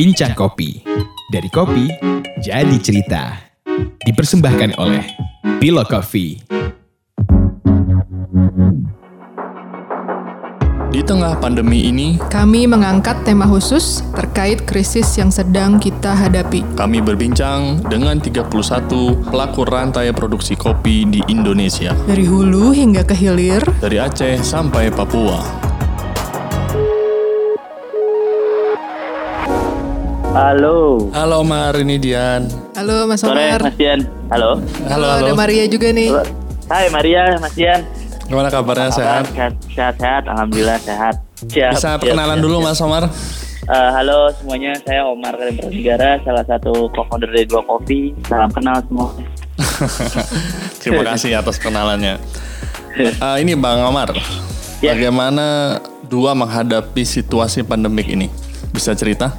Bincang Kopi. Dari kopi, jadi cerita. Dipersembahkan oleh Bilo Coffee. Di tengah pandemi ini, Kami mengangkat tema khusus terkait krisis yang sedang kita hadapi. kami berbincang dengan 31 pelaku rantai produksi kopi di Indonesia, Dari hulu hingga ke hilir, dari Aceh sampai Papua. Halo. Halo Mar, ini Dian. halo Mas Sore Omar. Mas Dian. Halo. Halo, ada halo. Maria juga nih. Hai Maria, Mas Dian. Gimana kabarnya sehat? Sehat, sehat, sehat. Alhamdulillah sehat. Siap. Bisa siap, perkenalan siap, dulu siap. Mas Omar? Eh, halo semuanya, saya Omar Karim Pranegara, salah satu co-founder dari Dua Kopi. Salam kenal semua. Terima kasih atas kenalannya. Eh, ini Bang Omar, Ya. bagaimana dua menghadapi situasi pandemik ini? Bisa cerita?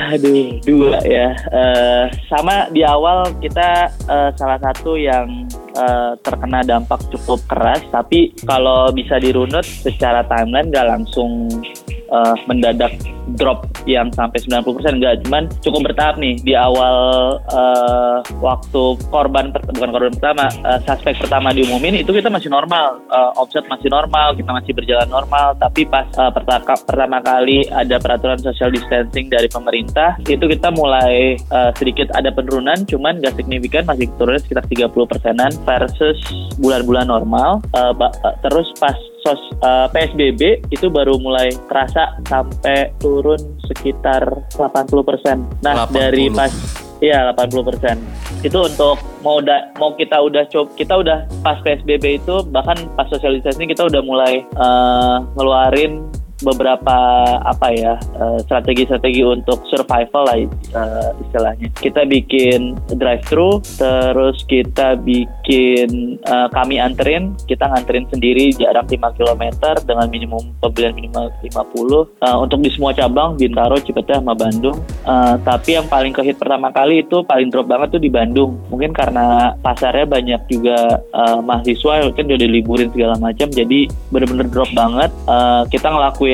Aduh, dua ya. Eh, sama di awal kita eh, salah satu yang eh, terkena dampak cukup keras, tapi kalau bisa dirunut secara timeline nggak langsung eh, mendadak drop yang sampai 90% enggak, cuman cukup bertahap nih. Di awal eh, waktu korban bukan korban pertama, eh, suspek pertama diumumin itu kita masih normal, eh, offset masih normal, kita masih berjalan normal, tapi pas eh, pertama, pertama kali ada peraturan social distancing dari pemerintah, itu kita mulai eh, sedikit ada penurunan, cuman nggak signifikan, masih turunnya sekitar 30 persenan versus bulan-bulan normal. Eh, terus pas sos, eh, PSBB itu baru mulai terasa sampai turun sekitar 80 persen. Nah 80. dari pas Iya 80 persen. Itu untuk mau da- mau kita udah coba kita udah pas PSBB itu bahkan pas social distancing kita udah mulai eh, ngeluarin beberapa apa ya eh, strategi-strategi untuk survival lah eh, istilahnya. Kita bikin drive thru, terus kita bikin eh, kami anterin, kita nganterin sendiri jarak 5 km dengan minimum pembelian minimal 50 eh, untuk di semua cabang Bintaro, Cipete sama Bandung. Tapi yang paling ke hit pertama kali itu paling drop banget tuh di Bandung. Mungkin karena pasarnya banyak juga mahasiswa kan udah diliburin segala macam jadi bener-bener drop banget. Kita ngelakuin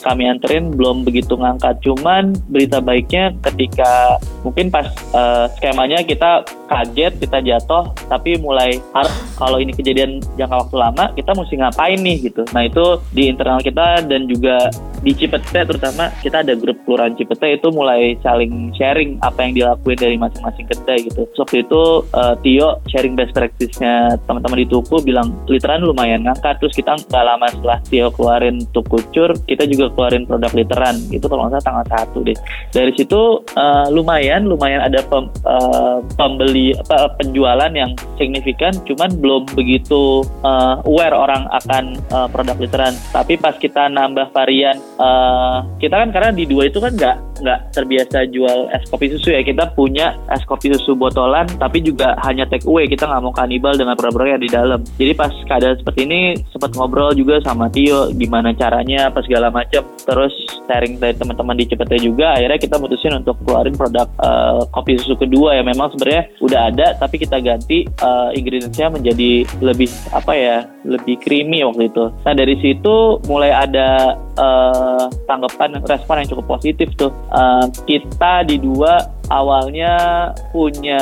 kami anterin belum begitu ngangkat. Cuman berita baiknya ketika mungkin pas eh, skemanya kita kaget kita jatuh tapi mulai har- kalau ini kejadian jangka waktu lama kita mesti ngapain nih gitu. Nah itu di internal kita dan juga di Cipete terutama kita ada grup kelurahan Cipete itu mulai saling sharing apa yang dilakuin dari masing-masing kedai gitu. Waktu itu eh, Tio sharing best practice-nya teman-teman di Tuku bilang literan lumayan ngangkat. Terus kita nggak lama setelah Tio keluarin Tuku Cur kita juga keluarin produk literan itu kalau nggak salah tanggal satu deh. Dari situ eh, lumayan lumayan ada pem- eh, pembeli apa penjualan yang signifikan cuman belum begitu eh, aware orang akan eh, produk literan. Tapi pas kita nambah varian eh, kita kan karena di dua itu kan nggak nggak terbiasa jual es kopi susu ya kita punya es kopi susu botolan tapi juga hanya take away kita nggak mau kanibal dengan produk-produk yang di dalam jadi pas keadaan seperti ini sempat ngobrol juga sama Tio gimana caranya apa segala macam. Terus sharing dari teman-teman di Cepete juga akhirnya kita mutusin untuk keluarin produk eh, kopi susu kedua yang memang sebenarnya udah ada tapi kita ganti eh, ingredientsnya menjadi lebih apa ya lebih creamy waktu itu. Nah dari situ mulai ada eh, tanggapan respon yang cukup positif tuh. Eh, kita di dua awalnya punya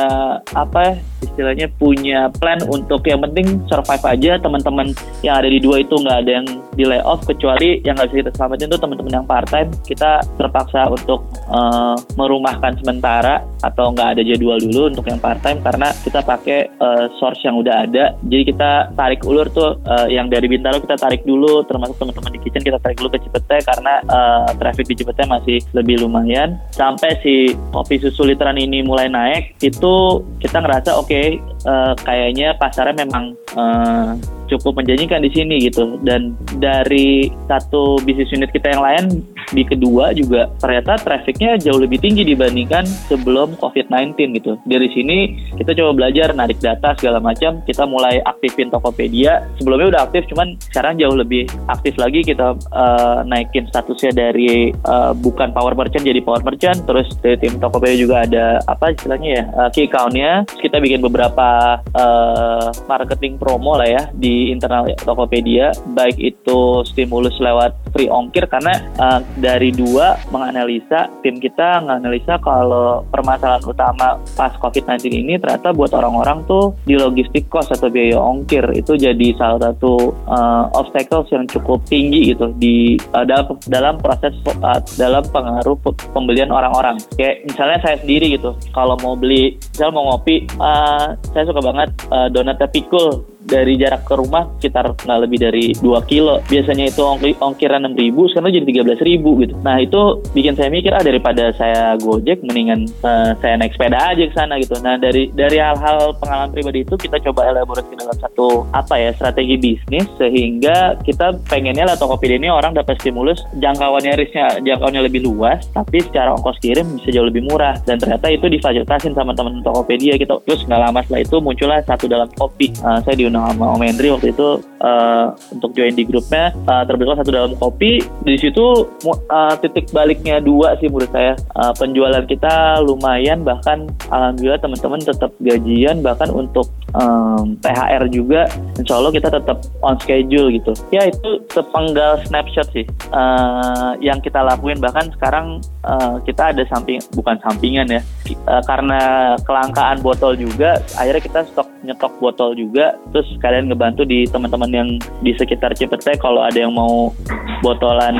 apa ya, istilahnya punya plan untuk yang penting survive aja. Teman-teman yang ada di dua itu nggak ada yang di layoff kecuali yang nggak bisa kita selamatin tuh teman-teman yang part time kita terpaksa untuk eh, merumahkan sementara atau nggak ada jadwal dulu untuk yang part time karena kita pakai eh, source yang udah ada. Jadi kita tarik ulur tuh eh, yang dari Bintaro kita tarik dulu termasuk teman-teman di kitchen kita tarik dulu ke Cipete karena eh, traffic di Cipete masih lebih lumayan. Sampai si kopi susu literan ini mulai naik itu kita ngerasa oke eh, kayaknya pasarnya memang eh, cukup menjanjikan di sini gitu. Dan dari satu bisnis unit kita yang lain di kedua juga ternyata trafficnya jauh lebih tinggi dibandingkan sebelum COVID-19 gitu. Dari sini kita coba belajar narik data segala macam kita mulai aktifin Tokopedia. Sebelumnya udah aktif cuman sekarang jauh lebih aktif lagi kita eh, naikin statusnya dari eh, bukan power merchant jadi power merchant terus dari tim Tokopedia juga ada apa istilahnya ya eh, key account-nya kita bikin beberapa beberapa uh, marketing promo lah ya di internal Tokopedia, baik itu stimulus lewat free ongkir karena uh, dari dua menganalisa tim kita menganalisa kalau permasalahan utama pas COVID-19 ini ternyata buat orang-orang tuh di logistik cost atau biaya ongkir itu jadi salah satu uh, obstacles yang cukup tinggi gitu di uh, dalam dalam proses uh, dalam pengaruh pembelian orang-orang. Kayak misalnya saya sendiri gitu, kalau mau beli, misal mau ngopi, uh, saya suka banget uh, donatnya pikul dari jarak ke rumah sekitar nggak lebih dari 2 kilo. Biasanya itu ongkir, ongkiran 6 ribu, sekarang jadi 13 ribu gitu. Nah itu bikin saya mikir, ah daripada saya gojek, mendingan uh, saya naik sepeda aja ke sana gitu. Nah dari dari hal-hal pengalaman pribadi itu kita coba elaborasi dalam satu apa ya strategi bisnis sehingga kita pengennya lah Tokopedia ini orang dapat stimulus jangkauannya risknya jangkauannya lebih luas, tapi secara ongkos kirim bisa jauh lebih murah. Dan ternyata itu difasilitasin sama teman-teman Tokopedia gitu. Terus nggak lama setelah itu muncullah satu dalam kopi. Uh, saya diundang sama Om Hendri waktu itu uh, untuk join di grupnya uh, terbentuk satu dalam kopi. Di situ uh, titik baliknya dua sih menurut saya. Uh, penjualan kita lumayan bahkan alhamdulillah teman-teman tetap gajian bahkan untuk um, THR juga insya Allah kita tetap on schedule gitu. Ya itu sepenggal snapshot sih uh, yang kita lakuin. Bahkan sekarang uh, kita ada samping bukan sampingan ya uh, karena kelangkaan botol juga akhirnya kita stok nyetok botol juga terus kalian ngebantu di teman-teman yang di sekitar Cipete kalau ada yang mau botolan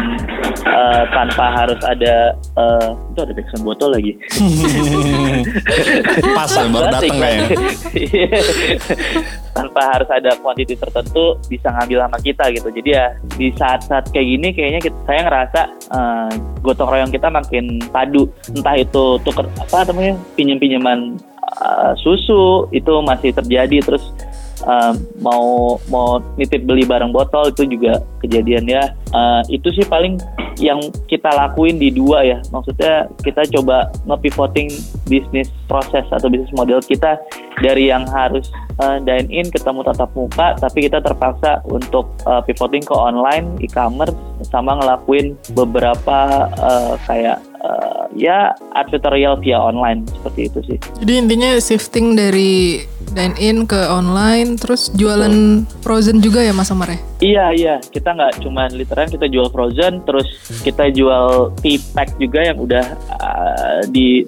uh, tanpa harus ada uh, itu ada backsound botol lagi. Pas baru datang kayak tanpa harus ada kuantiti tertentu bisa ngambil sama kita gitu. Jadi ya di saat-saat kayak gini kayaknya kita, saya ngerasa uh, gotong royong kita makin padu. Entah itu tuker apa namanya pinjam pinjaman uh, susu itu masih terjadi. Terus uh, mau mau nitip beli barang botol itu juga kejadian ya. Uh, itu sih paling yang kita lakuin di dua ya maksudnya kita coba nge-pivoting bisnis proses atau bisnis model kita dari yang harus uh, dine in ketemu tatap muka tapi kita terpaksa untuk uh, pivoting ke online e-commerce sama ngelakuin beberapa uh, kayak uh, ya advertorial via online seperti itu sih. Jadi intinya shifting dari dine in ke online terus jualan frozen juga ya Mas Omar ya? Iya iya. Kita nggak cuma literan kita jual frozen terus kita jual tea pack juga yang udah uh, di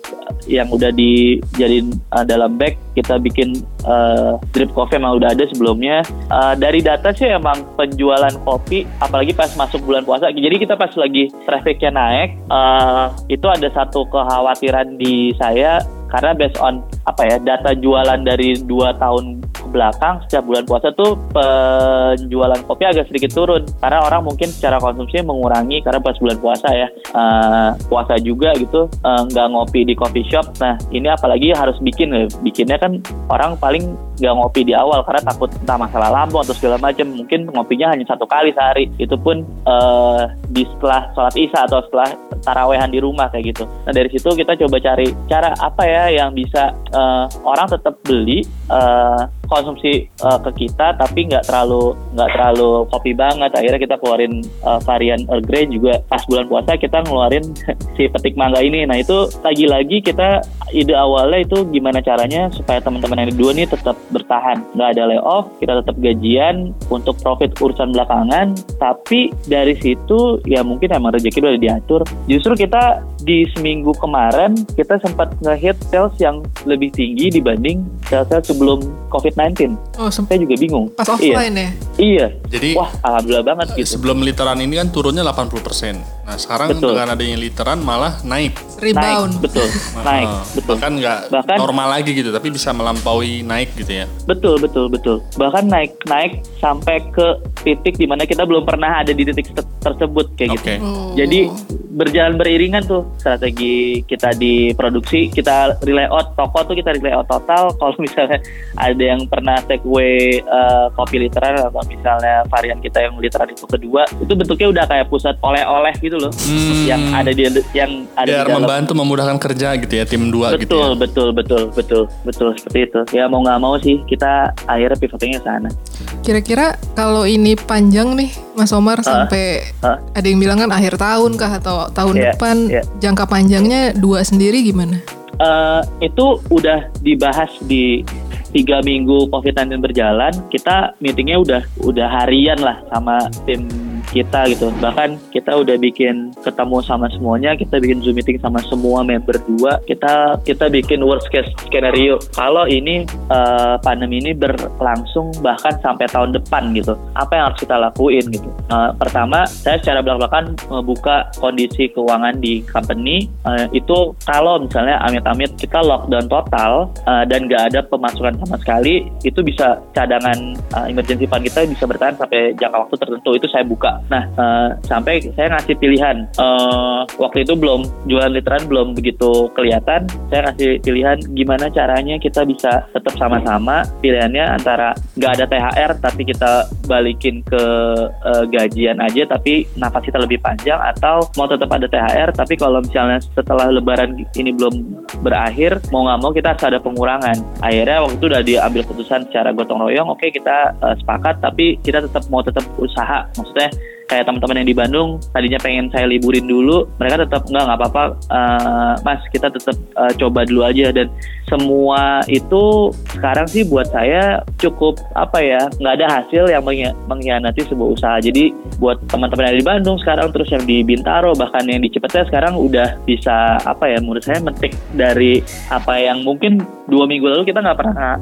yang udah dijadiin uh, dalam bag. Kita bikin uh, drip coffee emang udah ada sebelumnya. Uh, dari data sih emang penjualan kopi apalagi pas masuk bulan puasa. Jadi kita pas lagi trafficnya naik uh, itu ada satu kekhawatiran di saya karena based on apa ya data jualan dari dua tahun belakang setiap bulan puasa tuh penjualan kopi agak sedikit turun. Karena orang mungkin secara konsumsi mengurangi karena pas bulan puasa ya. Uh, puasa juga gitu nggak uh, ngopi di coffee shop. Nah ini apalagi harus bikin ya bikinnya kan orang paling nggak ngopi di awal karena takut entah masalah lambung atau segala macam. Mungkin ngopinya hanya satu kali sehari. Itu pun uh, di setelah sholat isya atau setelah tarawehan di rumah kayak gitu. Nah dari situ kita coba cari cara apa ya yang bisa uh, orang tetap beli uh, konsumsi uh, ke kita tapi nggak terlalu nggak terlalu kopi banget. Akhirnya kita keluarin uh, varian Earl Grey juga. Pas bulan puasa kita ngeluarin si petik mangga ini. Nah itu lagi-lagi kita ide awalnya itu gimana caranya supaya teman-teman yang dua nih tetap bertahan. Nggak ada layoff kita tetap gajian untuk profit urusan belakangan. Tapi dari situ ya mungkin emang rezeki udah diatur. Justru kita di seminggu kemarin kita sempat ngehit sales yang lebih tinggi dibanding sales-sales sebelum COVID-19. Oh, saya juga bingung. Pas offline iya. ya? Iya. Jadi wah alhamdulillah banget gitu. Sebelum literan ini kan turunnya 80%. Nah, sekarang betul. dengan adanya literan malah naik. Rebound. Naik, betul. naik, betul. Bahkan nggak Bahkan, normal lagi gitu, tapi bisa melampaui naik gitu ya. Betul, betul, betul. Bahkan naik naik sampai ke titik di mana kita belum pernah ada di titik tersebut kayak okay. gitu. Oh. Jadi berjalan beriringan tuh strategi kita di produksi kita relay out toko tuh kita relay out total. Kalau misalnya ada yang pernah take away uh, kopi literan atau misalnya varian kita yang literan itu kedua itu bentuknya udah kayak pusat oleh-oleh gitu loh. Hmm. yang ada di yang ada biar di dalam. membantu memudahkan kerja gitu ya tim dua betul, gitu ya. betul betul betul betul seperti itu. Ya mau nggak mau sih kita akhirnya pivotingnya sana. Kira-kira kalau ini panjang nih Mas Omar uh, sampai uh, ada yang bilang kan akhir tahun kah atau tahun yeah, depan yeah. Jangka panjangnya dua sendiri gimana? Uh, itu udah dibahas di tiga minggu COVID-19 berjalan, kita meetingnya udah udah harian lah sama tim kita gitu. Bahkan kita udah bikin ketemu sama semuanya kita bikin zoom meeting sama semua member dua kita kita bikin worst case skenario kalau ini uh, pandemi ini berlangsung bahkan sampai tahun depan gitu. Apa yang harus kita lakuin gitu? Uh, pertama saya secara belak-belakan membuka kondisi keuangan di company. Uh, itu kalau misalnya amit-amit kita lockdown total uh, dan nggak ada pemasukan sama sekali itu bisa cadangan uh, emergency fund kita bisa bertahan sampai jangka waktu tertentu. Itu saya buka Nah, uh, sampai saya ngasih pilihan. Uh, waktu itu belum jualan literan belum begitu kelihatan. Saya ngasih pilihan gimana caranya kita bisa tetap sama-sama. Pilihannya antara nggak ada THR tapi kita balikin ke uh, gajian aja tapi nafas kita lebih panjang atau mau tetap ada THR tapi kalau misalnya setelah lebaran ini belum berakhir mau nggak mau kita harus ada pengurangan akhirnya waktu itu udah diambil keputusan secara gotong royong oke okay, kita uh, sepakat tapi kita tetap mau tetap usaha maksudnya kayak teman-teman yang di Bandung tadinya pengen saya liburin dulu mereka tetap nggak nggak apa-apa uh, mas kita tetap uh, coba dulu aja. Dan semua itu sekarang sih buat saya cukup apa ya nggak ada hasil yang mengkhianati sebuah usaha. Jadi buat teman-teman yang di Bandung sekarang terus yang di Bintaro bahkan yang di Cipete sekarang udah bisa apa ya menurut saya metik dari apa yang mungkin dua minggu lalu kita nggak pernah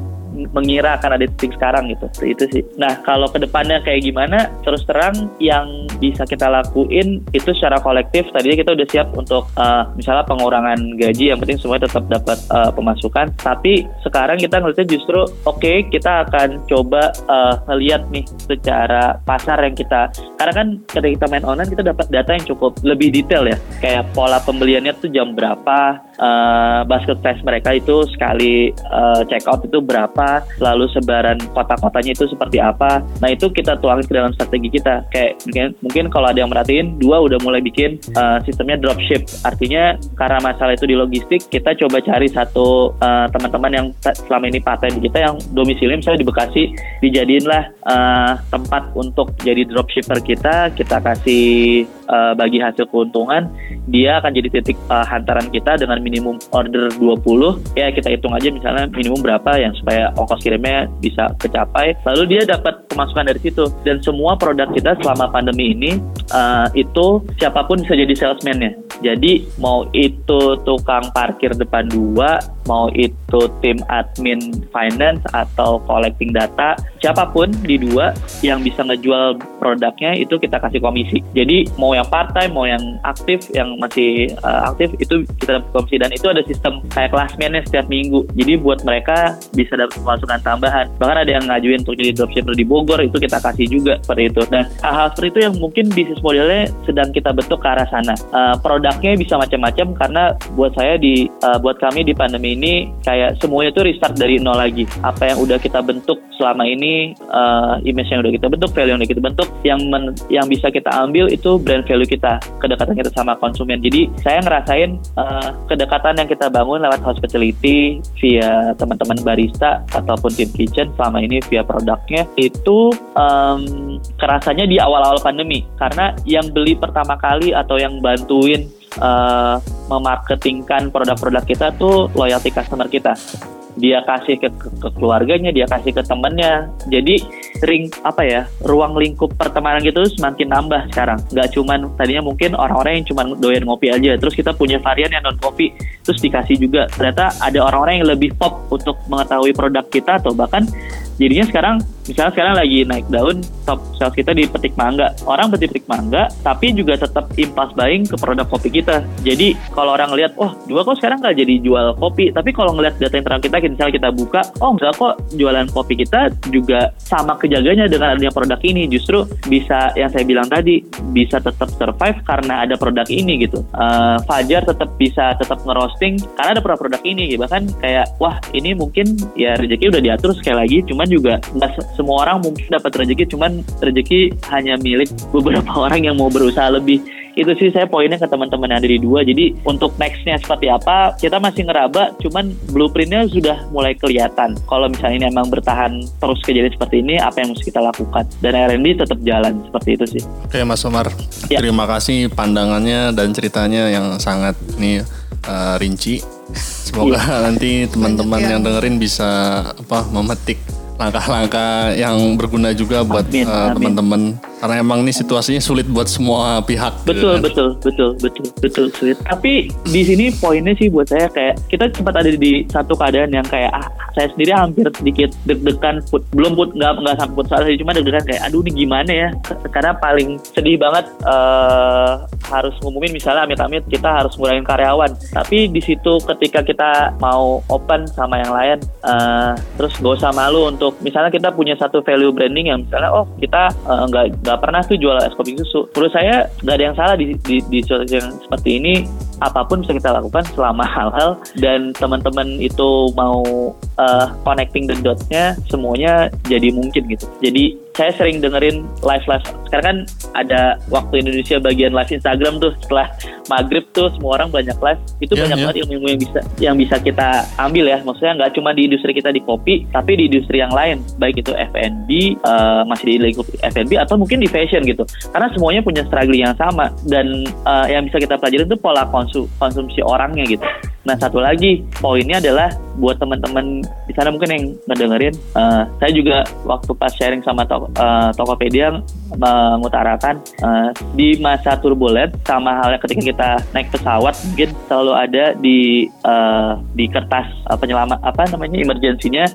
mengira akan ada titik sekarang gitu. Itu sih. Nah kalau ke depannya kayak gimana terus terang yang bisa kita lakuin itu secara kolektif. Tadinya kita udah siap untuk uh, misalnya pengurangan gaji yang penting semuanya tetap dapat uh, pemasukan. Tapi sekarang kita ngeliatnya justru oke okay, kita akan coba uh, ngeliat nih secara pasar yang kita karena kan ketika kita main online kita dapat data yang cukup lebih detail ya. Kayak pola pembeliannya tuh jam berapa uh, basket size mereka itu sekali uh, check out itu berapa lalu sebaran kota-kotanya itu seperti apa. Nah itu kita tuangin ke dalam strategi kita. Kayak mungkin, mungkin kalau ada yang merhatiin, dua udah mulai bikin uh, sistemnya dropship. Artinya karena masalah itu di logistik, kita coba cari satu uh, teman-teman yang selama ini paten di kita yang domisili misalnya di Bekasi, dijadiinlah uh, tempat untuk jadi dropshipper kita, kita kasih uh, bagi hasil keuntungan, dia akan jadi titik uh, hantaran kita dengan minimum order 20. Ya kita hitung aja misalnya minimum berapa yang supaya ongkos kirimnya bisa kecapai lalu dia dapat pemasukan dari situ. Dan semua produk kita selama pandemi ini uh, itu siapa pun bisa jadi salesman-nya jadi mau itu tukang parkir depan dua mau itu tim admin finance atau collecting data, siapa pun di dua yang bisa ngejual produknya itu kita kasih komisi. Jadi mau yang part time, mau yang aktif, yang masih uh, aktif itu kita dapat komisi dan itu ada sistem kayak classmate setiap minggu. Jadi buat mereka bisa dapat pemasukan tambahan. Bahkan ada yang ngajuin untuk jadi dropshipper di Bogor itu kita kasih juga seperti itu. Dan hal-hal seperti itu yang mungkin bisnis modelnya sedang kita bentuk ke arah sana. Uh, produknya bisa macam-macam karena buat saya di uh, buat kami di pandemi ini kayak semuanya tuh restart dari nol lagi. Apa yang udah kita bentuk selama ini, uh, image yang udah kita bentuk, value yang udah kita bentuk, yang men, yang bisa kita ambil itu brand value kita, kedekatan kita sama konsumen. Jadi saya ngerasain uh, kedekatan yang kita bangun lewat hospitality via teman-teman barista ataupun tim kitchen selama ini via produknya itu um, kerasanya di awal-awal pandemi karena yang beli pertama kali atau yang bantuin uh, memarketingkan produk-produk kita tuh loyalty customer kita dia kasih ke, ke, ke keluarganya, dia kasih ke temennya. Jadi ring apa ya, ruang lingkup pertemanan gitu semakin nambah sekarang. Gak cuman tadinya mungkin orang-orang yang cuma doyan ngopi aja, terus kita punya varian yang non kopi, terus dikasih juga. Ternyata ada orang-orang yang lebih pop untuk mengetahui produk kita atau bahkan jadinya sekarang misalnya sekarang lagi naik daun top sales kita di petik mangga. Orang petik petik mangga tapi juga tetap impas buying ke produk kopi kita. Jadi kalau orang lihat oh dua kok sekarang nggak jadi jual kopi? Tapi kalau ngelihat data internal kita misalnya kita buka oh enggak kok jualan kopi kita juga sama kejaganya dengan adanya produk ini. Justru bisa yang saya bilang tadi bisa tetap survive karena ada produk ini gitu. Uh, Fajar tetap bisa tetap ngerosting karena ada produk-produk ini. Bahkan kayak wah ini mungkin ya rezeki udah diatur sekali lagi cuman juga. Nggak semua orang mungkin dapat rezeki cuman rezeki hanya milik beberapa orang yang mau berusaha lebih. Itu sih saya poinnya ke teman-teman yang ada di dua. Jadi untuk nextnya seperti apa kita masih ngeraba cuman blueprintnya sudah mulai kelihatan. Kalau misalnya ini emang bertahan terus kejadian seperti ini apa yang mesti kita lakukan? Dan R&D tetap jalan seperti itu sih. Oke Mas Omar. Ya. terima kasih pandangannya dan ceritanya yang sangat nih uh, rinci. Semoga nanti teman-teman yang dengerin bisa apa memetik langkah-langkah yang berguna juga buat uh, teman-teman karena emang ini situasinya sulit buat semua pihak. Betul, gitu. betul, betul, betul, betul sulit. Tapi di sini poinnya sih buat saya kayak kita sempat ada di satu keadaan yang kayak ah, saya sendiri hampir sedikit deg-degan put belum put nggak nggak sampai putus asa cuma deg-degan kayak aduh ini gimana ya karena paling sedih banget uh, harus ngumumin misalnya amit-amit kita harus ngurangin karyawan tapi di situ ketika kita mau open sama yang lain uh, terus gak usah malu untuk misalnya kita punya satu value branding yang misalnya oh kita nggak uh, nggak pernah tuh jual es kopi susu. Menurut saya nggak ada yang salah di di, di situasi yang seperti ini. Apa pun bisa kita lakukan selama hal-hal. Dan teman-teman itu mau uh, connecting the dots-nya semuanya jadi mungkin gitu. Jadi saya sering dengerin live live. Sekarang kan ada waktu Indonesia bagian live Instagram tuh setelah maghrib tuh semua orang banyak live. Itu yeah, banyak yeah. banget ilmu-ilmu yang bisa yang bisa kita ambil ya. Maksudnya nggak cuma di industri kita di kopi tapi di industri yang lain. Baik itu F&B uh, masih di lingkup F&B atau mungkin di fashion gitu. Karena semuanya punya struggle yang sama. Dan uh, yang bisa kita pelajari itu pola konsum konsumsi orangnya gitu Nah satu lagi poinnya adalah buat teman-teman di sana mungkin yang ngedengerin, uh, saya juga waktu pas sharing sama to uh, Tokopedia mengutarakan uh, di masa turbulent sama halnya ketika kita naik pesawat mungkin selalu ada di uh, di kertas uh, penyelamat apa namanya emergensinya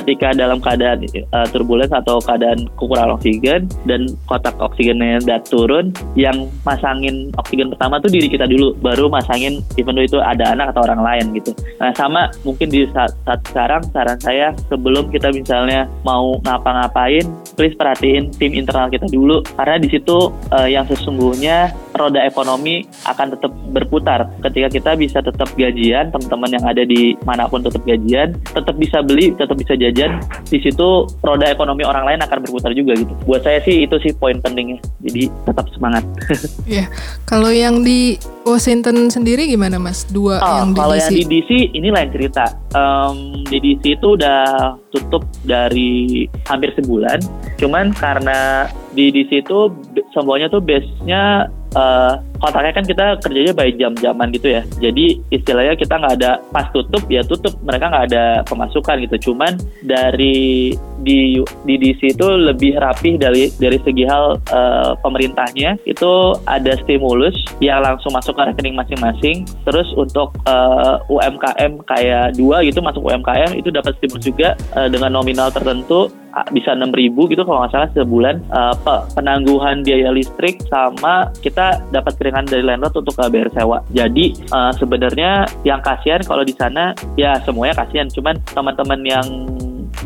ketika dalam keadaan uh, turbulent atau keadaan kekurangan oksigen dan kotak oksigennya udah turun yang masangin oksigen pertama tuh diri kita dulu baru masangin even itu ada anak atau orang lain gitu. Nah sama mungkin di saat, saat sekarang saran saya sebelum kita misalnya mau ngapa-ngapain, please perhatiin tim internal kita dulu karena di situ uh, yang sesungguhnya roda ekonomi akan tetap berputar. Ketika kita bisa tetap gajian, teman-teman yang ada di mana pun tetap gajian, tetap bisa beli, tetap bisa jajan, di situ roda ekonomi orang lain akan berputar juga gitu. Buat saya sih itu sih poin pentingnya. Jadi tetap semangat. Iya. Kalau yang di Washington sendiri gimana Mas? Dua oh, yang kalau yang di DC ini lain cerita. Um, di DC itu udah tutup dari hampir sebulan. Cuman karena di DC itu semuanya tuh base-nya uh, kontaknya kan kita kerjanya by jam-jaman gitu ya. Jadi istilahnya kita nggak ada pas tutup ya tutup, mereka nggak ada pemasukan gitu. Cuman dari di di DC itu lebih rapih dari dari segi hal uh, pemerintahnya itu ada stimulus yang langsung masuk ke rekening masing-masing. Terus untuk uh, eh, UMKM kayak dua gitu masuk UMKM itu dapat stimulus juga uh, dengan nominal tertentu bisa enam ribu gitu kalau nggak salah sebulan. Uh, penangguhan biaya listrik sama kita dapat keringan dari landlord untuk bayar sewa. Jadi uh, sebenarnya yang kasihan kalau di sana ya semuanya kasihan, cuman teman-teman yang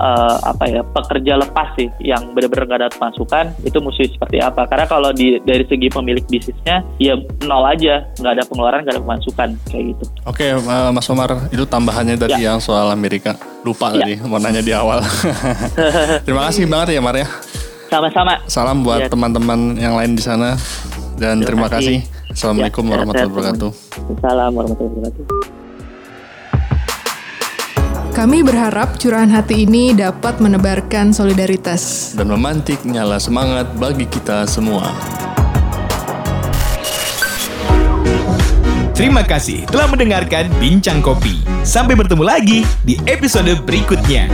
uh, apa ya pekerja lepas sih yang benar-benar nggak ada masukan itu mesti seperti apa? Karena kalau di dari segi pemilik bisnisnya ya nol aja. Nggak ada pengeluaran nggak ada pemasukan. Kayak gitu. Oke okay, uh, Mas Omar itu tambahannya tadi ya. yang soal Amerika lupa ya. tadi mau nanya di awal terima kasih banget ya Mar ya sama-sama salam buat ya. teman-teman yang lain di sana dan terima, terima kasih. kasih Assalamualaikum ya, warahmatullahi wabarakatuh. Assalamualaikum warahmatullahi wabarakatuh. Kami berharap curahan hati ini dapat menebarkan solidaritas dan memantik nyala semangat bagi kita semua. Terima kasih telah mendengarkan Bincang Kopi. Sampai bertemu lagi di episode berikutnya.